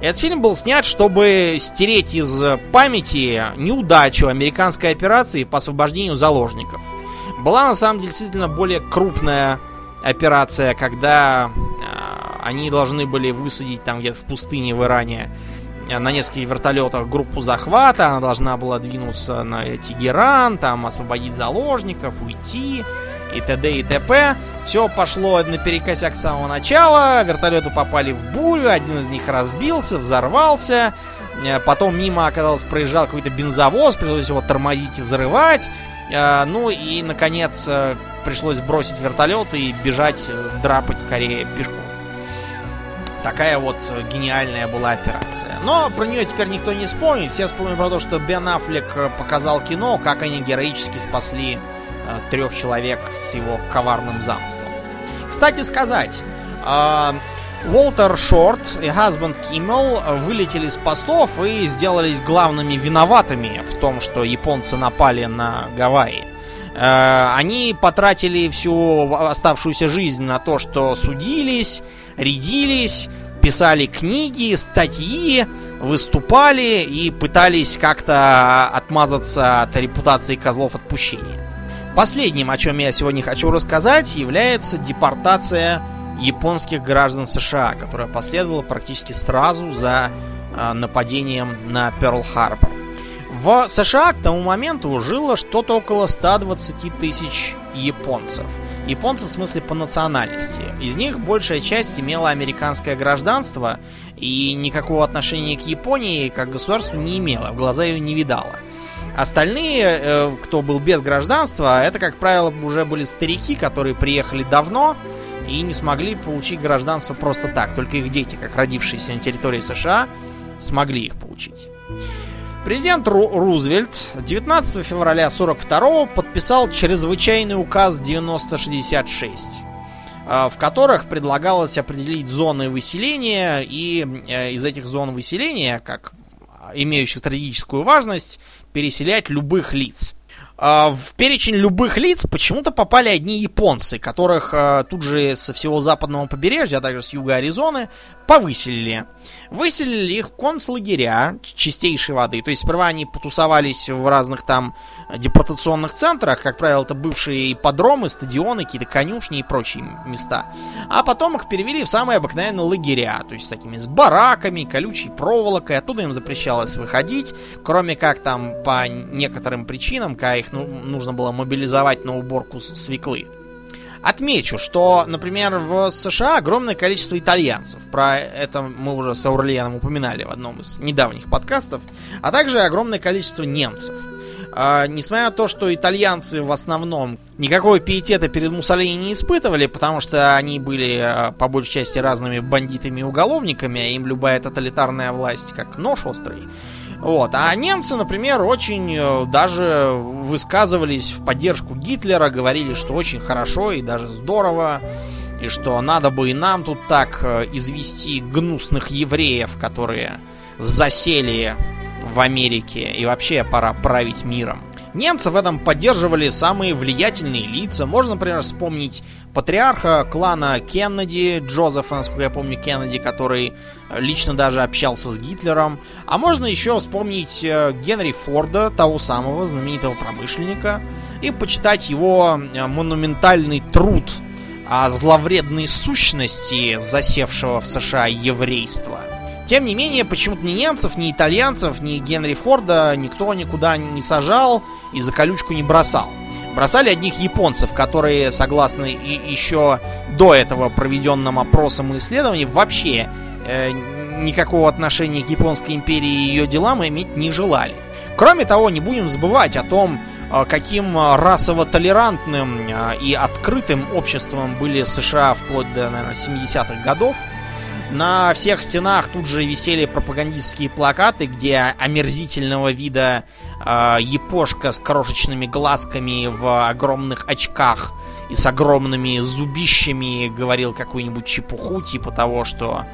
Этот фильм был снят, чтобы стереть из памяти неудачу американской операции по освобождению заложников. Была на самом деле действительно более крупная операция, когда э, они должны были высадить там где-то в пустыне в Иране на нескольких вертолетах группу захвата, она должна была двинуться на Тегеран, там освободить заложников, уйти и т.д. и т.п. Все пошло наперекосяк с самого начала, вертолеты попали в бурю, один из них разбился, взорвался, э, потом мимо, оказалось, проезжал какой-то бензовоз, пришлось его тормозить и взрывать, э, ну и, наконец, пришлось бросить вертолет и бежать, драпать скорее пешком. Такая вот гениальная была операция. Но про нее теперь никто не вспомнит. Все вспомнят про то, что Бен Аффлек показал кино, как они героически спасли э, трех человек с его коварным замыслом. Кстати сказать, э, Уолтер Шорт и Хазбанд Киммел вылетели с постов и сделались главными виноватыми в том, что японцы напали на Гавайи. Э, они потратили всю оставшуюся жизнь на то, что судились, рядились, писали книги, статьи, выступали и пытались как-то отмазаться от репутации козлов отпущения. Последним, о чем я сегодня хочу рассказать, является депортация японских граждан США, которая последовала практически сразу за э, нападением на Перл-Харбор. В США к тому моменту жило что-то около 120 тысяч японцев. Японцев в смысле по национальности. Из них большая часть имела американское гражданство и никакого отношения к Японии как государству не имела, в глаза ее не видала. Остальные, э, кто был без гражданства, это, как правило, уже были старики, которые приехали давно и не смогли получить гражданство просто так. Только их дети, как родившиеся на территории США, смогли их получить. Президент Ру Рузвельт 19 февраля 42 подписал чрезвычайный указ 9066, э, в которых предлагалось определить зоны выселения и э, из этих зон выселения, как имеющих стратегическую важность, переселять любых лиц. А, в перечень любых лиц почему-то попали одни японцы, которых тут же со всего западного побережья, а также с юга Аризоны, повыселили. Выселили их в концлагеря чистейшей воды. То есть сперва они потусовались в разных там депортационных центрах, как правило, это бывшие ипподромы, стадионы, какие-то конюшни и прочие места. А потом их перевели в самые обыкновенные лагеря, то есть с такими с бараками, колючей проволокой. Оттуда им запрещалось выходить, кроме как там по некоторым причинам, когда их ну, нужно было мобилизовать на уборку свеклы. Отмечу, что, например, в США огромное количество итальянцев. Про это мы уже с Аурлианом упоминали в одном из недавних подкастов. А также огромное количество немцев. А, несмотря на то, что итальянцы в основном никакого пиетета перед Муссолини не испытывали, потому что они были а, по большей части разными бандитами и уголовниками, а им любая тоталитарная власть как нож острый. Вот. А немцы, например, очень э, даже высказывались в поддержку Гитлера, говорили, что очень хорошо и даже здорово, и что надо бы и нам тут так э, извести гнусных евреев, которые засели в Америке, и вообще пора править миром. Немцы в этом поддерживали самые влиятельные лица. Можно, например, вспомнить патриарха клана Кеннеди, Джозефа, насколько я помню, Кеннеди, который лично даже общался с Гитлером. А можно еще вспомнить э, Генри Форда, того самого знаменитого промышленника, и почитать его э, монументальный труд о зловредной сущности засевшего в США еврейства. Тем не менее, почему-то ни немцев, ни итальянцев, ни Генри Форда никто никуда не сажал и за колючку не бросал. Бросали одних японцев, которые, согласно и еще до этого проведенным опросам и исследованиям, вообще никакого отношения к Японской империи и ее делам иметь не желали. Кроме того, не будем забывать о том, э, каким расово-толерантным э, и открытым обществом были США вплоть до, наверное, 70-х годов – на всех стенах тут же висели пропагандистские плакаты, где омерзительного вида э, япошка с крошечными глазками в огромных очках и с огромными зубищами говорил какую-нибудь чепуху, типа того, что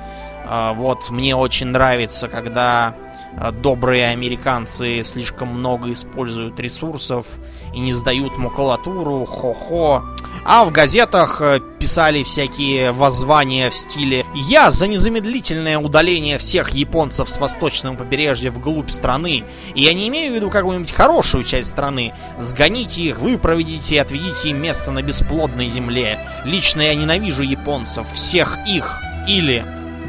вот мне очень нравится, когда а, добрые американцы слишком много используют ресурсов и не сдают макулатуру, хо-хо. А в газетах э, писали всякие воззвания в стиле «Я за незамедлительное удаление всех японцев с восточного побережья вглубь страны, и я не имею в виду какую-нибудь хорошую часть страны. Сгоните их, вы проведите и отведите им место на бесплодной земле. Лично я ненавижу японцев, всех их. Или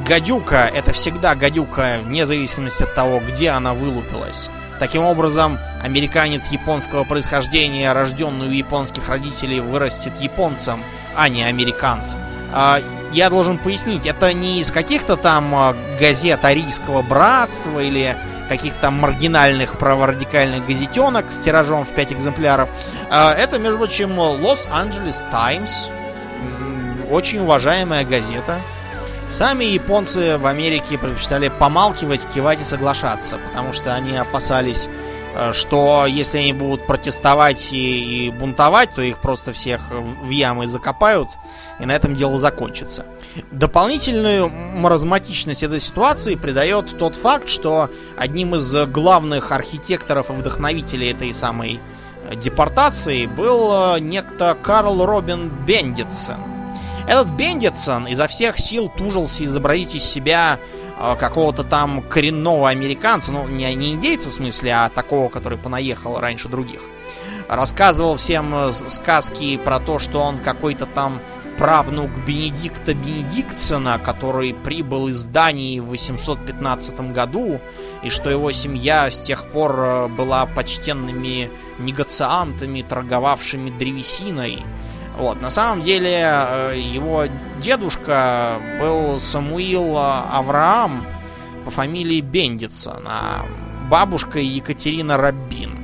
гадюка — это всегда гадюка, вне зависимости от того, где она вылупилась». Таким образом, американец японского происхождения, рожденный у японских родителей, вырастет японцем, а не американцем. А, я должен пояснить, это не из каких-то там а, газет арийского братства или каких-то там маргинальных праворадикальных газетенок с тиражом в 5 экземпляров. А, это, между прочим, Лос-Анджелес Таймс, очень уважаемая газета, Сами японцы в Америке предпочитали помалкивать, кивать и соглашаться, потому что они опасались, э, что если они будут протестовать и, и бунтовать, то их просто всех в ямы закопают, и на этом дело закончится. Дополнительную маразматичность этой ситуации придает тот факт, что одним из главных архитекторов и вдохновителей этой самой депортации был э, некто Карл Робин Бендитсен, этот Бендитсон изо всех сил тужился изобразить из себя э, какого-то там коренного американца, ну, не, не индейца в смысле, а такого, который понаехал раньше других. Рассказывал всем э, сказки про то, что он какой-то там правнук Бенедикта Бенедиктсона, который прибыл из Дании в 815 году, и что его семья с тех пор э, была почтенными негациантами, торговавшими древесиной. Вот, на самом деле э, его дедушка был Самуил Авраам по фамилии Бендитсон, а бабушка Екатерина Рабин.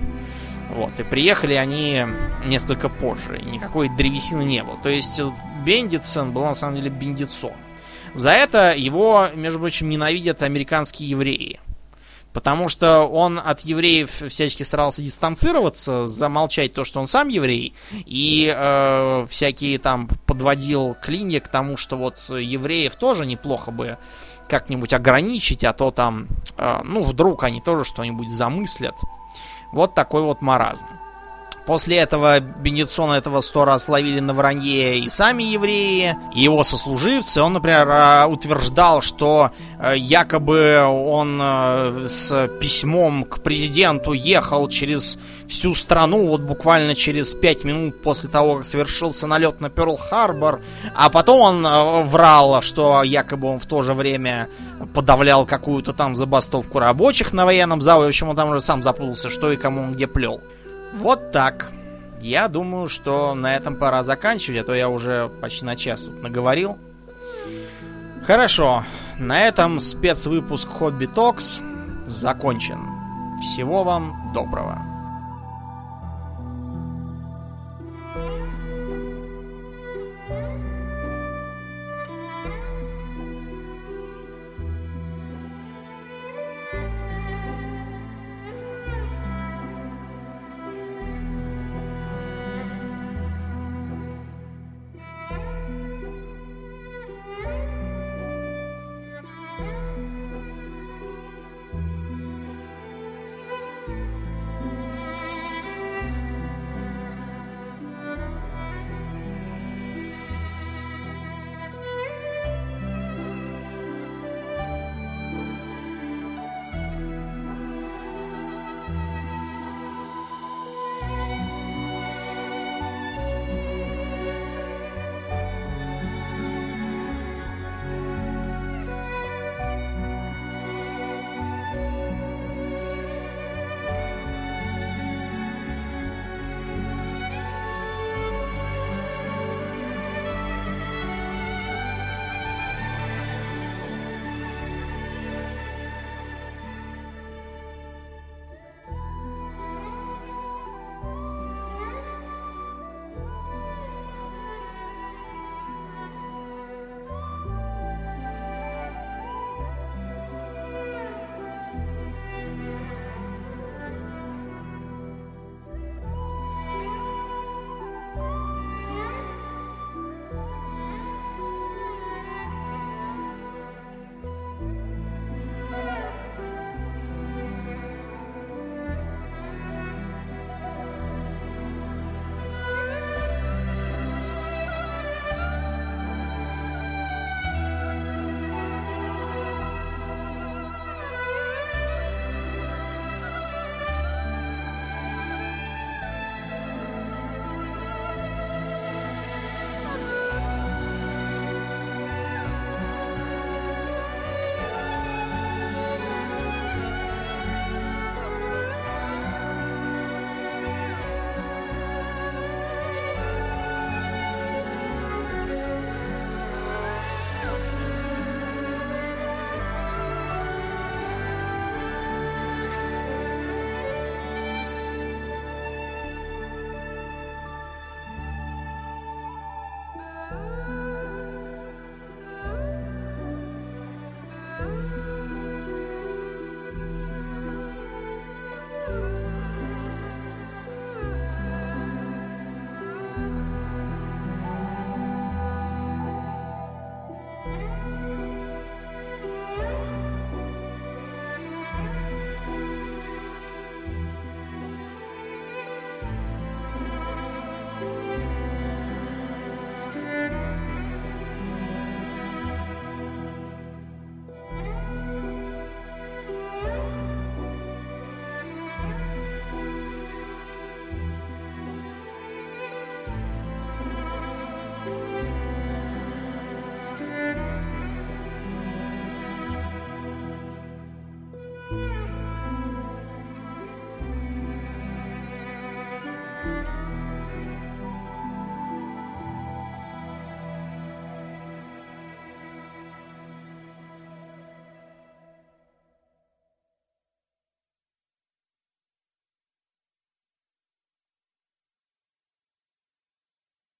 Вот, и приехали они несколько позже, никакой древесины не было. То есть Бендитсон был на самом деле Бендитсон. За это его, между прочим, ненавидят американские евреи. Потому что он от евреев всячески старался дистанцироваться, замолчать то, что он сам еврей, и э, всякие там подводил клинья к тому, что вот евреев тоже неплохо бы как-нибудь ограничить, а то там, э, ну, вдруг они тоже что-нибудь замыслят. Вот такой вот маразм. После этого Бенедиктона этого сто раз ловили на вранье и сами евреи, и его сослуживцы. Он, например, а, утверждал, что э, якобы он э, с письмом к президенту ехал через всю страну, вот буквально через пять минут после того, как совершился налет на Перл-Харбор, а потом он э, врал, что якобы он в то же время подавлял какую-то там забастовку рабочих на военном зале. В общем, он там уже сам запутался, что и кому он где плел. Вот так. Я думаю, что на этом пора заканчивать, а то я уже почти на час тут наговорил. Хорошо, на этом спецвыпуск Хобби Токс закончен. Всего вам доброго.